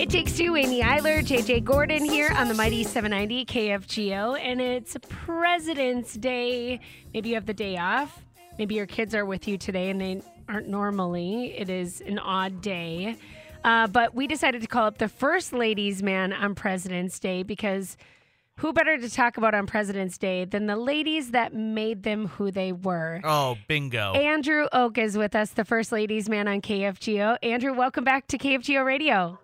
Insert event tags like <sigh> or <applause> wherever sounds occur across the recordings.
It takes two. Amy Eiler, JJ Gordon here on the Mighty 790 KFGO, and it's President's Day. Maybe you have the day off. Maybe your kids are with you today and they aren't normally. It is an odd day. Uh, but we decided to call up the First Ladies Man on President's Day because who better to talk about on President's Day than the ladies that made them who they were? Oh, bingo. Andrew Och is with us, the First Ladies Man on KFGO. Andrew, welcome back to KFGO Radio.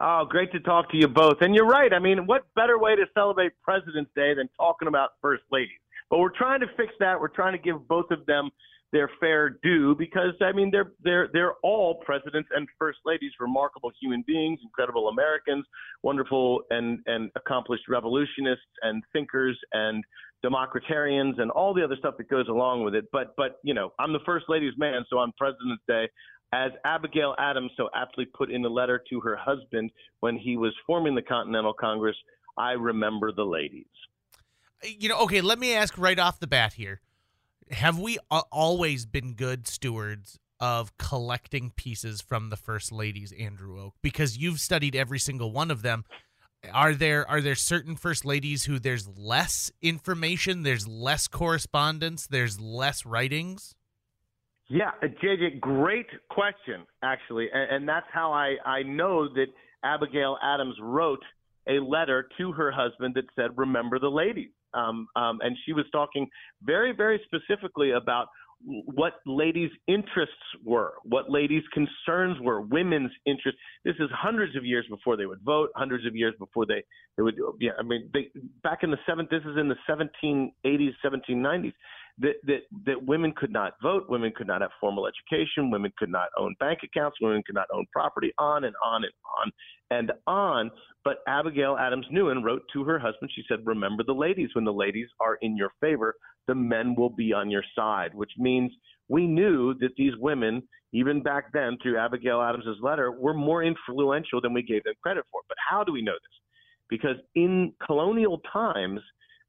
Oh, great to talk to you both. And you're right. I mean, what better way to celebrate President's Day than talking about First Ladies? But we're trying to fix that. We're trying to give both of them their fair due because I mean they're they're they're all presidents and first ladies, remarkable human beings, incredible Americans, wonderful and and accomplished revolutionists and thinkers and democratarians and all the other stuff that goes along with it. But but you know I'm the first lady's man, so on President's Day. As Abigail Adams so aptly put in a letter to her husband when he was forming the Continental Congress, I remember the ladies. You know, okay, let me ask right off the bat here have we always been good stewards of collecting pieces from the first ladies, Andrew Och? Because you've studied every single one of them. Are there are there certain first ladies who there's less information, there's less correspondence, there's less writings? Yeah, JJ, great question, actually, and, and that's how I I know that Abigail Adams wrote a letter to her husband that said, "Remember the ladies." Um, um, and she was talking very, very specifically about what ladies' interests were, what ladies' concerns were, women's interests. This is hundreds of years before they would vote, hundreds of years before they, they would. Yeah, I mean, they, back in the seventh. This is in the 1780s, 1790s that, that, that women could not vote, women could not have formal education, women could not own bank accounts, women could not own property, on and on and on and on. But Abigail Adams Newen wrote to her husband, she said, Remember the ladies. When the ladies are in your favor, the men will be on your side, which means we knew that these women, even back then through Abigail Adams's letter, were more influential than we gave them credit for. But how do we know this? Because in colonial times,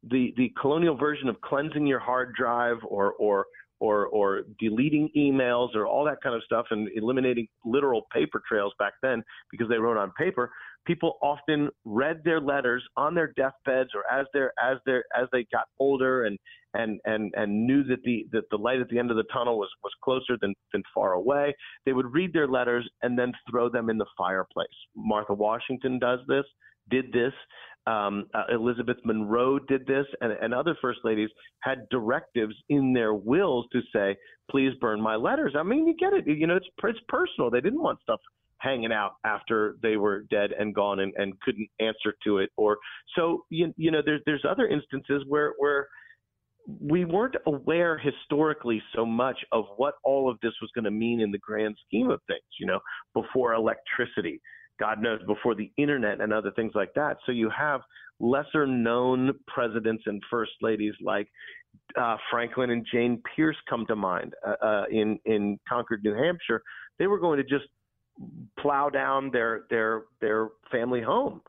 the the colonial version of cleansing your hard drive or or or or deleting emails or all that kind of stuff and eliminating literal paper trails back then because they wrote on paper people often read their letters on their deathbeds or as they as they as they got older and and and and knew that the that the light at the end of the tunnel was was closer than than far away they would read their letters and then throw them in the fireplace. Martha washington does this did this um, uh, Elizabeth Monroe did this, and, and other first ladies had directives in their wills to say, "Please burn my letters." I mean, you get it. You know, it's it's personal. They didn't want stuff hanging out after they were dead and gone and, and couldn't answer to it. Or so you you know, there's there's other instances where where we weren't aware historically so much of what all of this was going to mean in the grand scheme of things. You know, before electricity God knows, before the internet and other things like that. So you have lesser known presidents and first ladies like uh, Franklin and Jane Pierce come to mind uh, uh, in in Concord, New Hampshire. They were going to just plow down their their their family home.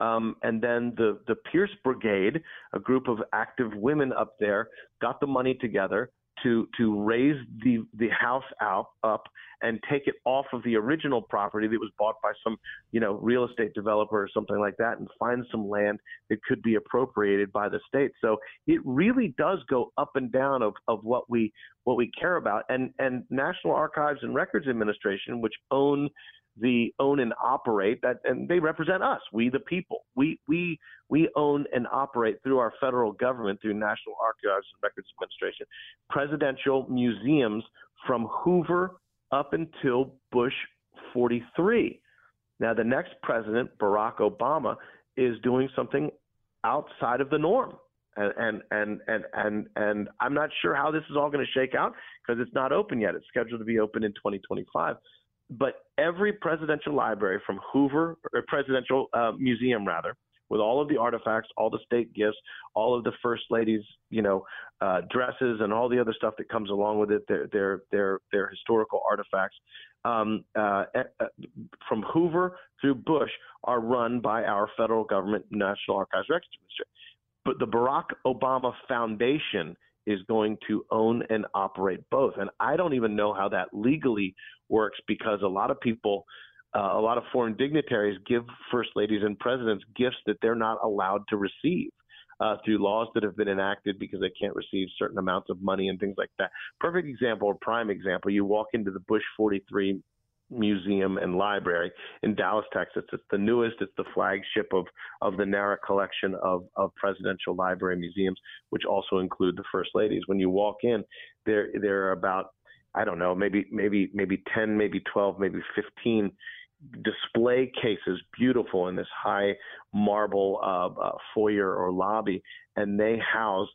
Um, and then the the Pierce Brigade, a group of active women up there, got the money together to to raise the the house out up and take it off of the original property that was bought by some you know real estate developer or something like that and find some land that could be appropriated by the state. So it really does go up and down of of what we what we care about. And and National Archives and Records Administration which own the own and operate that and they represent us. We the people. We we we own and operate through our federal government through national archives and records administration presidential museums from hoover up until bush 43 now the next president barack obama is doing something outside of the norm. And and and and and, and i'm not sure how this is all going to shake out because it's not open yet. It's scheduled to be open in 2025 but every presidential library from Hoover, or presidential uh, museum rather, with all of the artifacts, all the state gifts, all of the first ladies, you know, uh, dresses, and all the other stuff that comes along with it. Their their their their historical artifacts um, uh, uh, from Hoover through Bush are run by our federal government, National Archives Records. But the Barack Obama Foundation is going to own and operate both. And I don't even know how that legally works because a lot of people uh, a lot of foreign dignitaries give first ladies and presidents gifts that they're not allowed to receive. Uh, through laws that have been enacted because they can't receive certain amounts of money and things like that. Perfect example, or prime example, you walk into the Bush 43 Museum and Library in Dallas, Texas. It's the newest. It's the flagship of of the NARA collection of of presidential library museums, which also include the first ladies. When you walk in, there there are about I don't know, maybe maybe maybe 10, maybe 12, maybe 15 display cases, beautiful in this high marble uh, uh, foyer or lobby, and they house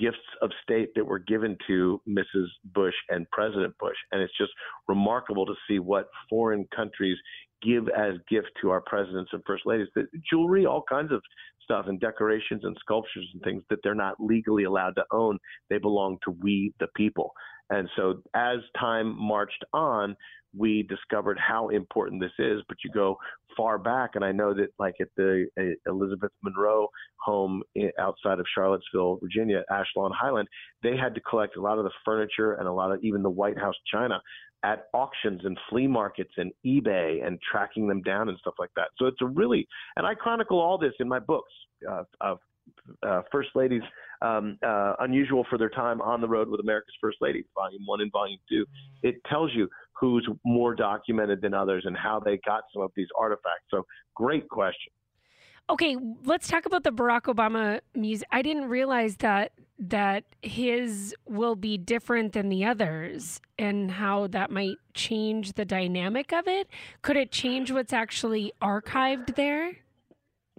gifts of state that were given to Mrs. Bush and President Bush. And it's just remarkable to see what foreign countries give as gifts to our presidents and first ladies. Jewelry, all kinds of stuff, and decorations and sculptures and things that they're not legally allowed to own. They belong to we, the people. And so as time marched on, we discovered how important this is. But you go far back, and I know that, like at the uh, Elizabeth Monroe home outside of Charlottesville, Virginia, Ash Lawn-Highland, they had to collect a lot of the furniture and a lot of even the White House china at auctions and flea markets and eBay and tracking them down and stuff like that. So it's a really, and I chronicle all this in my books uh, of uh, First Ladies um, uh, Unusual for Their Time on the Road with America's First Ladies, Volume 1 and Volume 2. It tells you who's more documented than others and how they got some of these artifacts. So, great question. Okay, let's talk about the Barack Obama music. I didn't realize that that his will be different than the others and how that might change the dynamic of it. Could it change what's actually archived there?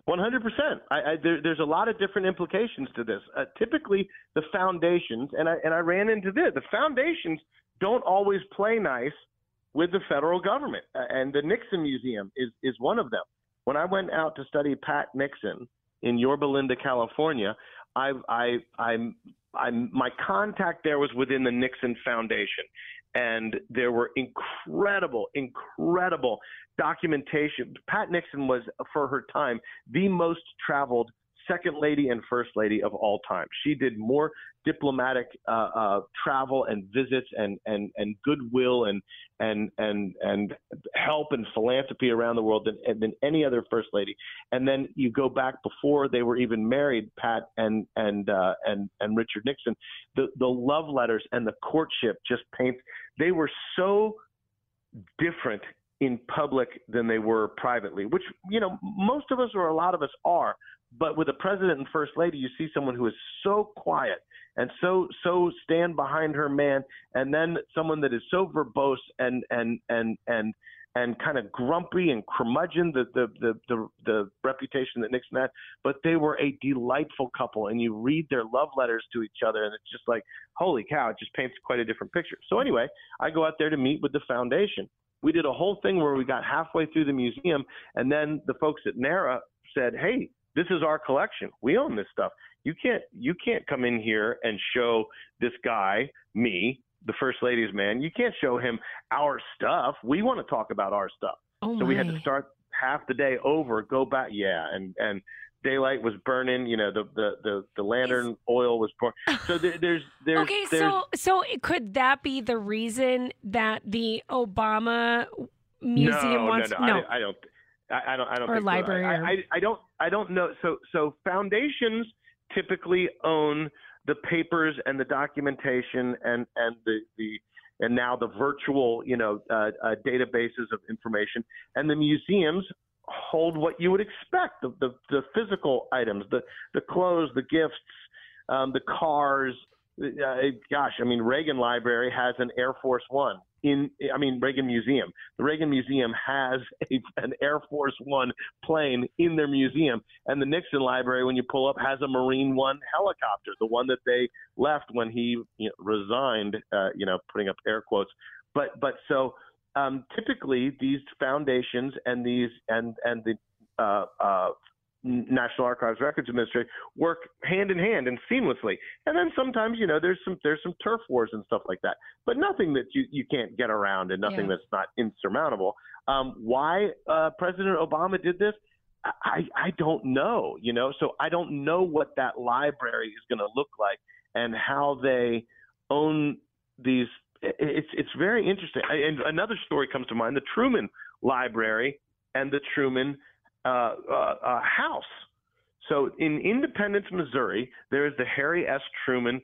One hundred percent. There, there's a lot of different implications to this. Uh, typically, the foundations, and I and I ran into this. The foundations don't always play nice with the federal government, uh, and the Nixon Museum is is one of them. When I went out to study Pat Nixon in Yorba Linda, California, I I I'm I'm my contact there was within the Nixon Foundation, and there were incredible, incredible documentation. Pat Nixon was, for her time, the most traveled second lady and first lady of all time. She did more diplomatic uh, uh, travel and visits and, and, and goodwill and, and, and, and help and philanthropy around the world than, than any other first lady. And then you go back before they were even married, Pat and, and, uh, and, and Richard Nixon, the, the love letters and the courtship just paints, they were so different in public than they were privately, which, you know, most of us or a lot of us are. But with a president and first lady, you see someone who is so quiet and so so stand behind her man, and then someone that is so verbose and and and and and kind of grumpy and curmudgeon, the, the the the the reputation that Nixon had. But they were a delightful couple, and you read their love letters to each other, and it's just like, holy cow, it just paints quite a different picture. So anyway, I go out there to meet with the foundation. We did a whole thing where we got halfway through the museum, and then the folks at NARA said, "Hey, this is our collection. We own this stuff. You can't you can't come in here and show this guy, me, the first lady's man. You can't show him our stuff. We want to talk about our stuff. Oh so we had to start half the day over, go back. Yeah, and and daylight was burning. You know, the the the, the lantern oil was pouring. <sighs> So there, there's there's okay. There's, so so could that be the reason that the Obama museum no, wants? No, no, I, I don't. I, I don't. I don't. Or think library. So. I, I, I don't. I don't know. So so foundations typically own the papers and the documentation and and the the and now the virtual you know uh, uh, databases of information and the museums hold what you would expect the the, the physical items the the clothes the gifts um, the cars uh, gosh I mean Reagan Library has an Air Force One in I mean Reagan Museum. The Reagan Museum has <laughs> a, an Air Force One plane in their museum, and the Nixon Library, when you pull up, has a Marine One helicopter, the one that they left when he you know, resigned. Uh, you know, putting up air quotes. But but so um, typically these foundations and these and and the uh, uh, National Archives Records Administration work hand in hand and seamlessly. And then sometimes, you know, there's some there's some turf wars and stuff like that, but nothing that you you can't get around and nothing yeah. that's not insurmountable. Um, why uh, President Obama did this? I I don't know, you know. So I don't know what that library is going to look like and how they own these. It's it's very interesting. And another story comes to mind: the Truman Library and the Truman uh, uh, House. So in Independence, Missouri, there is the Harry S. Truman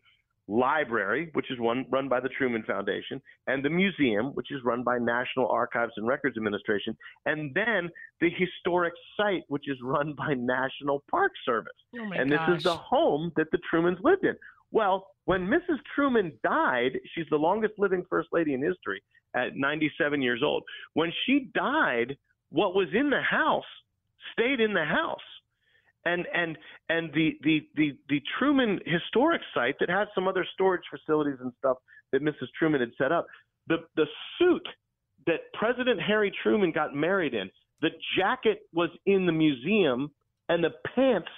Library, which is one run by the Truman Foundation, and the museum, which is run by National Archives and Records Administration, and then the historic site, which is run by National Park Service. Oh and gosh. this is the home that the Trumans lived in. Well, when Mrs. Truman died, she's the longest living first lady in history at 97 years old. When she died, what was in the house stayed in the house and and and the the the the Truman Historic Site that has some other storage facilities and stuff that Mrs. Truman had set up. The the suit that President Harry Truman got married in, the jacket was in the museum, and the pants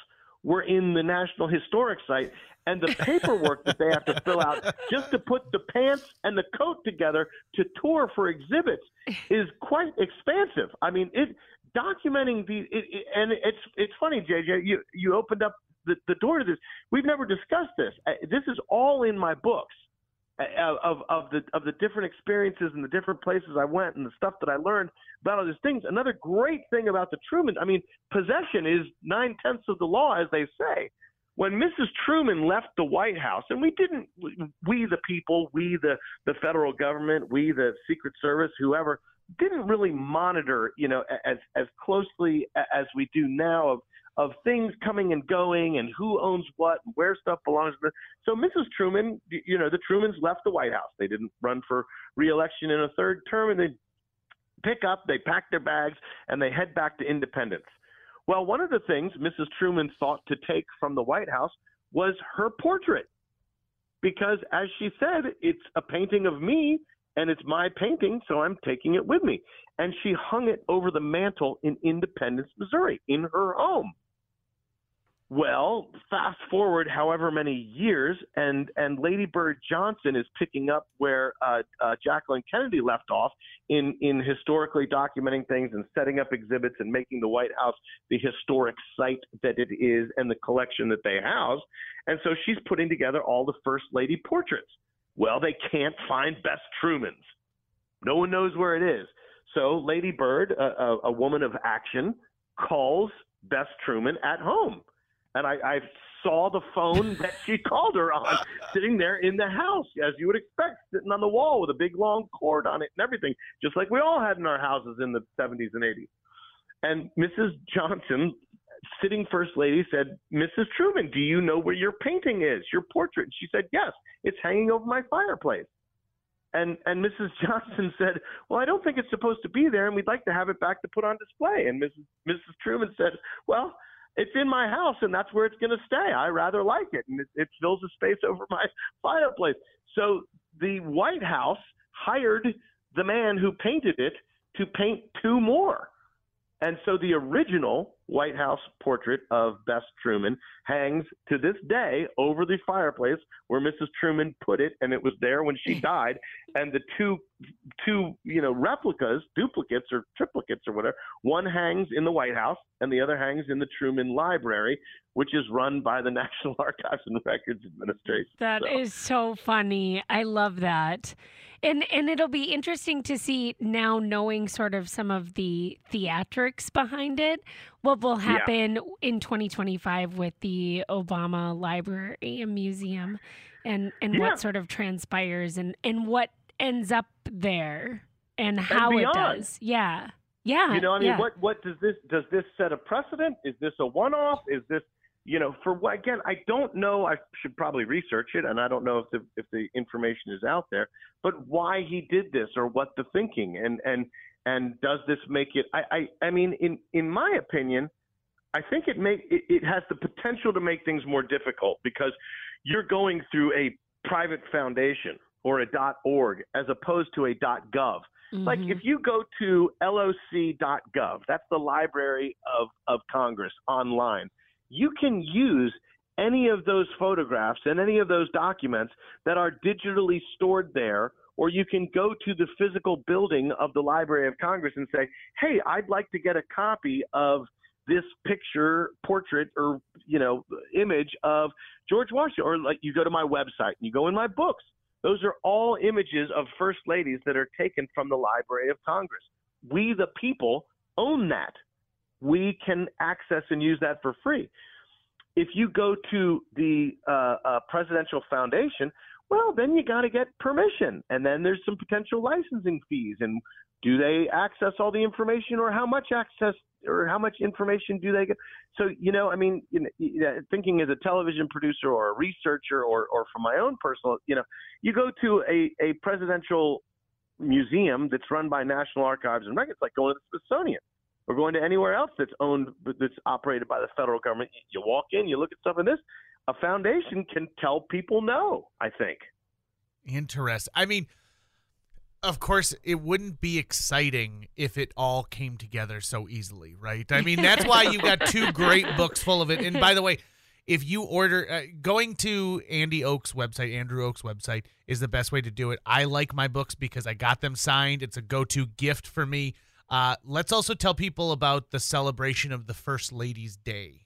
were in the National Historic Site. And the paperwork that they have to fill out just to put the pants and the coat together to tour for exhibits is quite expansive. I mean, it documenting the it, it, and it's it's funny, JJ. You you opened up the, the door to this. We've never discussed this. Uh, This is all in my books uh, of of the of the different experiences and the different places I went and the stuff that I learned about all these things. Another great thing about the Truman, I mean, possession is nine tenths of the law, as they say. When Mrs. Truman left the White House, and we didn't, we the people, we the the federal government, we the Secret Service, whoever, didn't really monitor, you know, as as closely as we do now of of things coming and going and who owns what and where stuff belongs. So Mrs. Truman, you know, the Trumans left the White House. They didn't run for reelection in a third term, and they pick up, they pack their bags, and they head back to Independence. Well, one of the things Mrs. Truman thought to take from the White House was her portrait. Because, as she said, it's a painting of me and it's my painting, so I'm taking it with me. And she hung it over the mantle in Independence, Missouri, in her home. Well, fast forward however many years, and and Lady Bird Johnson is picking up where uh, uh, Jacqueline Kennedy left off in in historically documenting things and setting up exhibits and making the White House the historic site that it is and the collection that they house. And so she's putting together all the first lady portraits. Well, they can't find Bess Truman's. No one knows where it is. So Lady Bird, a, a, a woman of action, calls Bess Truman at home. And I, I saw the phone that she <laughs> called her on sitting there in the house, as you would expect, sitting on the wall with a big long cord on it and everything, just like we all had in our houses in the 70s and 80s. And Mrs. Johnson, sitting first lady, said, Mrs. Truman, do you know where your painting is, your portrait? And she said, Yes, it's hanging over my fireplace. And and Mrs. <laughs> Johnson said, "Well, I don't think it's supposed to be there, and we'd like to have it back to put on display." And Mrs. Mrs. Truman said, "Well, it's in my house, and that's where it's going to stay. I rather like it, and it, it fills a space over my <laughs> fireplace." So the White House hired the man who painted it to paint two more. And so the original White House portrait of Bess Truman hangs to this day over the fireplace where Mrs. Truman put it, and it was there when she <laughs> died. And the two, two, you know, replicas, duplicates or triplicates or whatever, one hangs in the White House, and the other hangs in the Truman Library, which is run by the <laughs> National Archives and Records Administration. That So- is so funny. I love that. And and it'll be interesting to see now knowing sort of some of the theatrics behind it. What will Yeah. happen in 2025 with the Obama Library and Museum and and Yeah. what sort of transpires and and what ends up there and how it beyond. does. Yeah. Yeah. You know, I mean, yeah. what what does this does this set a precedent? Is this a one-off? Is this you know for what again? I don't know. I should probably research it, and I don't know if the if the information is out there. But why he did this or what the thinking and and and does this make it? I I, I mean, in in my opinion, I think it make it, it has the potential to make things more difficult because you're going through a private foundation or a dot .org as opposed to a dot .gov. Like Mhm. if you go to loc.gov, that's the Library of, of Congress online, you can use any of those photographs and any of those documents that are digitally stored there, or you can go to the physical building of the Library of Congress and say, hey, I'd like to get a copy of this picture, portrait, or you know, image of George Washington, or like you go to my website and you go in my books. Those are all images of first ladies that are taken from the Library of Congress. we the people own that. We can access and use that for free. If you go to the uh, uh, presidential foundation, well, then you got to get permission, and then there's some potential licensing fees. And do they access all the information, or how much access, or how much information do they get? So, you know, I mean, you know, thinking as a television producer or a researcher, or or from my own personal, you know, you go to a a presidential museum that's run by National Archives and Records, like going to the Smithsonian or going to anywhere else that's owned that's operated by the federal government. You walk in, you look at stuff in this. A foundation can tell people no. I think. Interesting. I mean, of course, it wouldn't be exciting if it all came together so easily, right? I mean, that's why you got two great books full of it. And by the way, if you order uh, going to Andy Och's website, Andrew Och's website is the best way to do it. I like my books because I got them signed. It's a go-to gift for me. Uh, let's also tell people about the celebration of the First Lady's Day.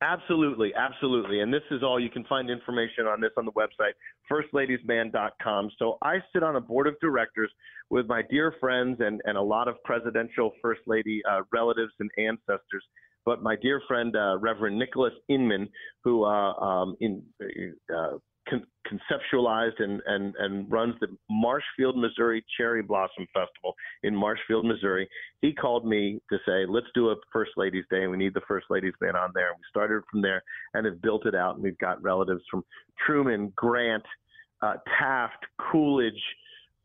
Absolutely, absolutely. And this is all you can find information on this on the website, firstladiesman.com. So I sit on a board of directors with my dear friends and, and a lot of presidential first lady uh, relatives and ancestors but my dear friend uh, Reverend Nicholas Inman, who uh, um, in, uh, con- conceptualized and, and, and runs the Marshfield, Missouri Cherry Blossom Festival in Marshfield, Missouri, he called me to say, let's do a First Ladies Day, we need the First Ladies Man on there. We started from there and have built it out, and we've got relatives from Truman, Grant, uh, Taft, Coolidge,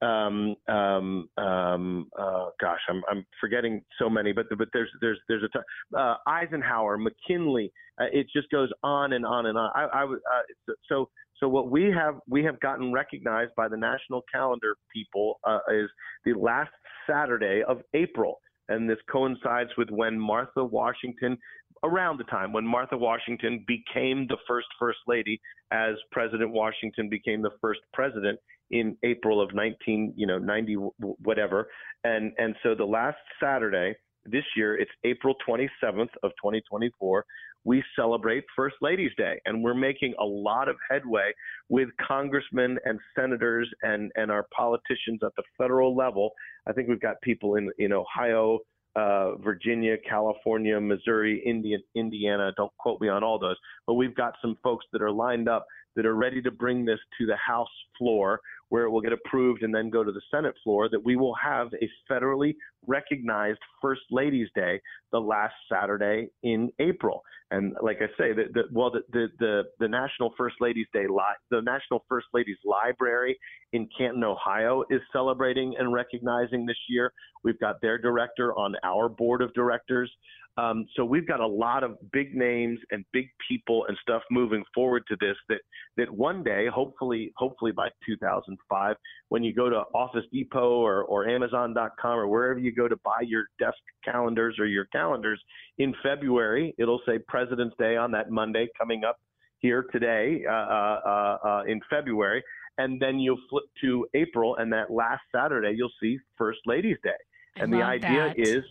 um, um, um, uh, gosh, I'm, I'm forgetting so many, but but there's there's there's a t- uh, Eisenhower, McKinley. Uh, it just goes on and on and on. I, I was uh, so so what we have we have gotten recognized by the national calendar people uh, is the last Saturday of April, and this coincides with when Martha Washington around the time when Martha Washington became the first first lady as President Washington became the first president in April of 19, you know, 90 whatever. And and so the last Saturday this year, it's April 27th of 2024. We celebrate First Ladies Day, and we're making a lot of headway with congressmen and senators and and our politicians at the federal level. I think we've got people in in Ohio, uh, Virginia, California, Missouri, Indian, Indiana. Don't quote me on all those, but we've got some folks that are lined up that are ready to bring this to the House floor where it will get approved and then go to the Senate floor, that we will have a federally recognized First Ladies Day the last Saturday in April. And like I say, the, the well, the, the, the the National First Ladies Day, li- the National First Ladies Library in Canton, Ohio, is celebrating and recognizing this year. We've got their director on our board of directors. Um, so we've got a lot of big names and big people and stuff moving forward to this. That that one day, hopefully, hopefully by 2005, when you go to Office Depot or, or Amazon.com or wherever you go to buy your desk calendars or your calendars in February, it'll say President's Day on that Monday coming up here today uh, uh, uh, uh in February, and then you'll flip to April, and that last Saturday you'll see First Ladies Day. And the idea that. is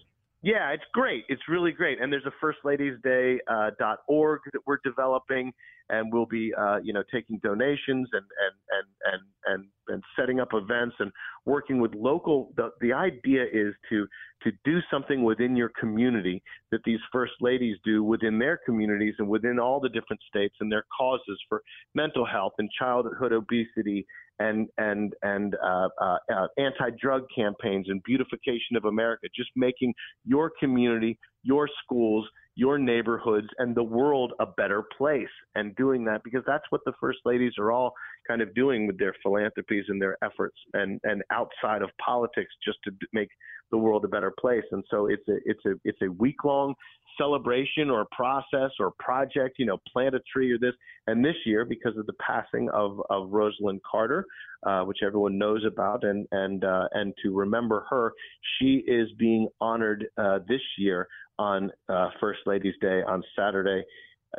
yeah, it's great. It's really great. And there's a First Ladies Day uh, that we're developing, and we'll be uh, you know taking donations and and and and and and setting up events and working with local. The the idea is to to do something within your community that these First Ladies do within their communities and within all the different states and their causes for mental health and childhood obesity and and and uh, uh, uh, anti-drug campaigns and beautification of America, just making your community, your schools, your neighborhoods, and the world a better place, and doing that because that's what the first ladies are all kind of doing with their philanthropies and their efforts, and and outside of politics, just to make the world a better place. And so it's a it's a it's a week long celebration or process or project, you know, plant a tree or this. And this year, because of the passing of, of Rosalynn Carter, uh, which everyone knows about, and and uh, and to remember her, she is being honored uh, this year on uh, First Ladies Day on Saturday.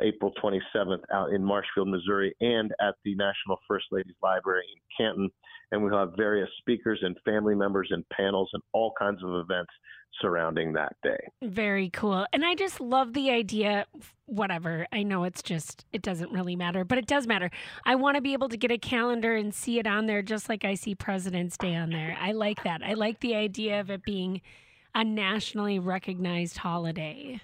April 27th out in Marshfield, Missouri, and at the National First Ladies Library in Canton. And we'll have various speakers and family members and panels and all kinds of events surrounding that day. Very cool. And I just love the idea. Whatever. I know it's just, it doesn't really matter, but it does matter. I want to be able to get a calendar and see it on there just like I see President's Day on there. I like that. I like the idea of it being a nationally recognized holiday.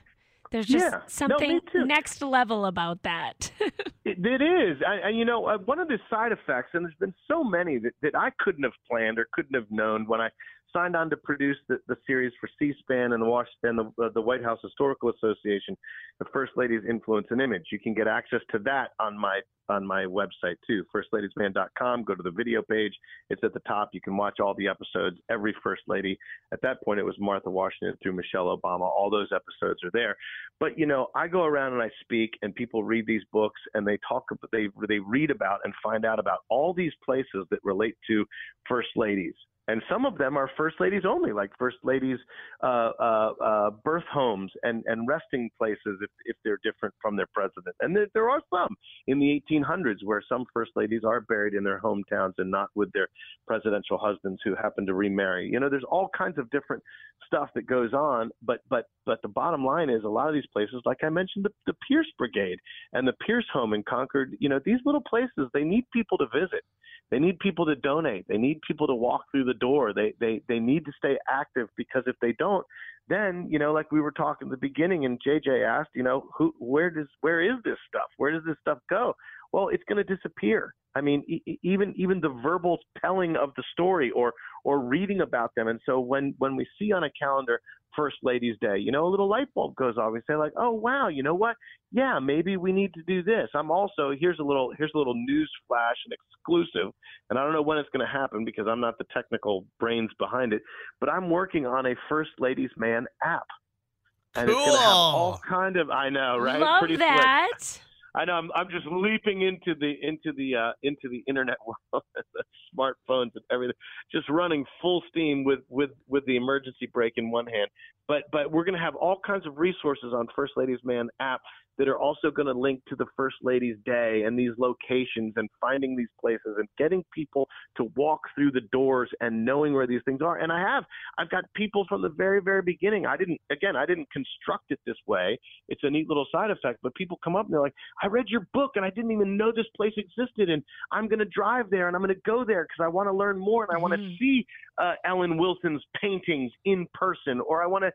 There's just Yeah. Something too. next level about that. <laughs> It, it is. I, I, you know, uh, one of the side effects, and there's been so many that, that I couldn't have planned or couldn't have known when I signed on to produce the, the series for C-SPAN and the Washington, the, uh, the White House Historical Association, the First Lady's Influence and Image. You can get access to that on my on my website too, firstladiesman.com. Go to the video page. It's at the top. You can watch all the episodes. Every First Lady. At that point, it was Martha Washington through Michelle Obama. All those episodes are there. But you know, I go around and I speak, and people read these books and they talk, they they read about and find out about all these places that relate to first ladies. And some of them are first ladies only, like first ladies' uh, uh, uh, birth homes and, and resting places if, if they're different from their president. And there, there are some in the 1800s where some first ladies are buried in their hometowns and not with their presidential husbands who happen to remarry. You know, there's all kinds of different stuff that goes on, but but but the bottom line is a lot of these places, like I mentioned, the, the Pierce Brigade and the Pierce Home in Concord. You know, these little places they need people to visit. They need people to donate. They need people to walk through the door. They they they need to stay active because if they don't, then you know, like we were talking at the beginning, and JJ asked, you know, who where does where is this stuff? Where does this stuff go? Well, it's going to disappear. I mean, e- even even the verbal telling of the story or or reading about them. And so when when we see on a calendar First Ladies Day, you know, a little light bulb goes off. We say like, oh wow, you know what? Yeah, maybe we need to do this. I'm also here's a little here's a little news flash and exclusive, and I don't know when it's going to happen because I'm not the technical brains behind it, but I'm working on a First Ladies Man app. And it's going to have all kind of I know, right? Love Pretty slick. I know I'm I'm just leaping into the into the uh into the internet <laughs> world, the smartphones and everything, just running full steam with with with the emergency brake in one hand. But but we're going to have all kinds of resources on First Ladies Man app that are also going to link to the First Lady's Day and these locations and finding these places and getting people to walk through the doors and knowing where these things are. And I have I've got people from the very very beginning. I didn't again I didn't construct it this way. It's a neat little side effect, but people come up and they're like, I read your book and I didn't even know this place existed, and I'm going to drive there and I'm going to go there because I want to learn more and I want to Mhm. see uh, Ellen Wilson's paintings in person, or I want to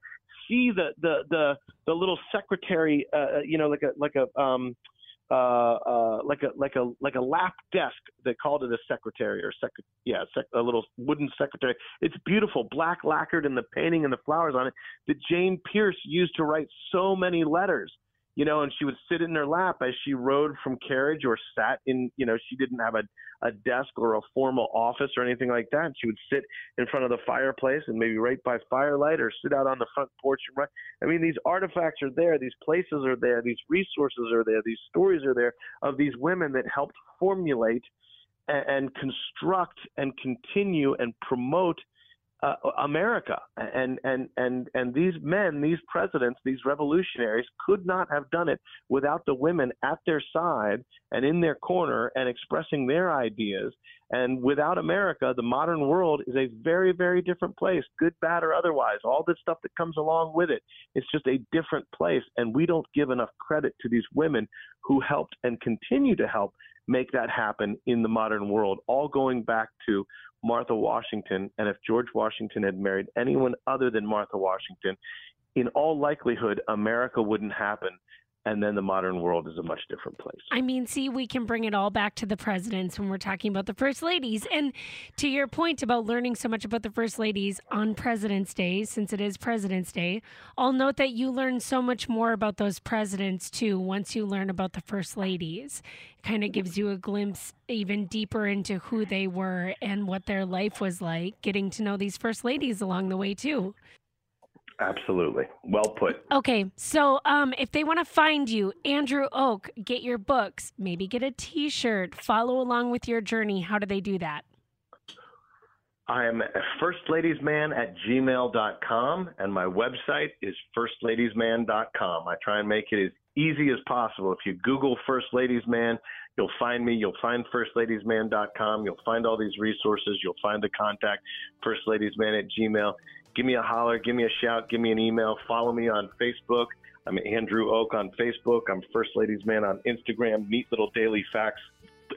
see the the the the little secretary, uh, you know, like a like a um uh uh like a like a like a lap desk. They called it a secretary or sec yeah sec- a little wooden secretary. It's beautiful. Black lacquered and the painting and the flowers on it that Jane Pierce used to write so many letters you know, and she would sit in her lap as she rode from carriage or sat in, you know, she didn't have a, a desk or a formal office or anything like that. She would sit in front of the fireplace and maybe right by firelight or sit out on the front porch and write. I mean, these artifacts are there, these places are there, these resources are there, these stories are there of these women that helped formulate and, and construct and continue and promote uh, America. And, and, and, and these men, these presidents, these revolutionaries could not have done it without the women at their side and in their corner and expressing their ideas. And without America, the modern world is a very, very different place, good, bad, or otherwise. All this stuff that comes along with it. It's just a different place. And we don't give enough credit to these women who helped and continue to help make that happen in the modern world, all going back to Martha Washington. And if George Washington had married anyone other than Martha Washington, in all likelihood, America wouldn't happen. And then the modern world is a much different place. I mean, see, we can bring it all back to the presidents when we're talking about the first ladies. And to your point about learning so much about the first ladies on President's Day, since it is President's Day, I'll note that you learn so much more about those presidents too once you learn about the first ladies. It kind of gives you a glimpse even deeper into who they were and what their life was like, getting to know these first ladies along the way too. Absolutely. Well put. Okay, so um, if they want to find you, Andrew Och, get your books, maybe get a T-shirt, follow along with your journey. How do they do that? I am firstladiesman at gmail.com, and my website is firstladiesman.com. I try and make it as easy as possible. If you Google First Ladies Man, you'll find me. You'll find firstladiesman.com. You'll find all these resources. You'll find the contact, firstladiesman at gmail. Give me a holler. Give me a shout. Give me an email. Follow me on Facebook. I'm Andrew Och on Facebook. I'm First Ladies Man on Instagram. Neat little daily facts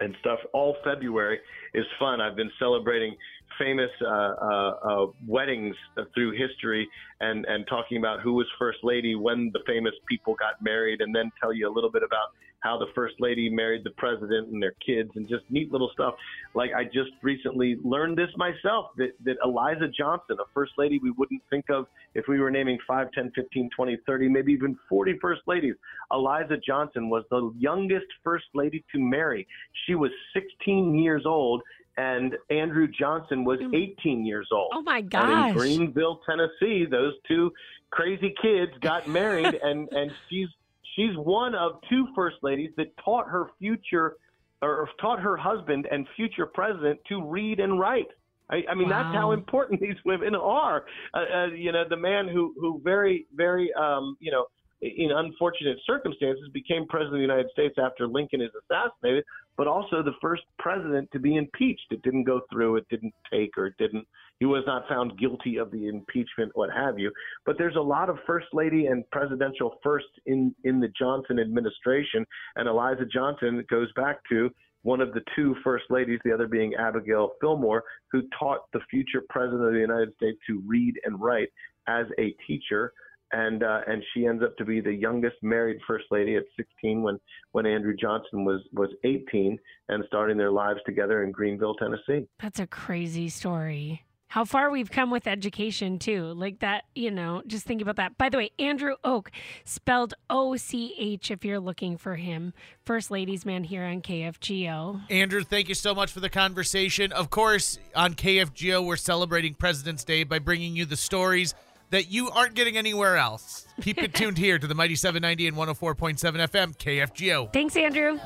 and stuff. All February is fun. I've been celebrating famous uh, uh, uh, weddings through history and and talking about who was first lady when the famous people got married, and then tell you a little bit about how the first lady married the president and their kids, and just neat little stuff. Like I just recently learned this myself that that Eliza Johnson, a first lady we wouldn't think of if we were naming 5, 10, 15, 20, 30, maybe even 40 first ladies. Eliza Johnson was the youngest first lady to marry. She was 16 years old and Andrew Johnson was Mm. 18 years old. Oh my And in Greeneville, Tennessee, those two crazy kids got married, <laughs> and and she's she's one of two first ladies that taught her future or taught her husband and future president to read and write. I, I mean, that's how important <laughs> these women are. Uh, uh, you know, the man who who very very um, you know in unfortunate circumstances became president of the United States after Lincoln is assassinated, but also the first president to be impeached. It didn't go through, it didn't take, or it didn't. He was not found guilty of the impeachment, what have you. But there's a lot of first lady and presidential firsts in in the Johnson administration, and Eliza Johnson goes back to one of the two first ladies, the other being Abigail Fillmore, who taught the future president of the United States to read and write as a teacher and uh, and she ends up to be the youngest married first lady at 16 when when Andrew Johnson was was 18 and starting their lives together in Greeneville, Tennessee. That's a crazy story. How far we've come with education, too. Like that, you know, just think about that. By the way, Andrew Och, spelled O C H if you're looking for him. First Ladies Man here on KFGO. Andrew, thank you so much for the conversation. Of course, on KFGO, we're celebrating President's Day by bringing you the stories that you aren't getting anywhere else. Keep it tuned here to the Mighty 790 and 104.7 FM, KFGO. Thanks, Andrew.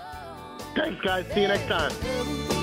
Thanks, guys. See you next time.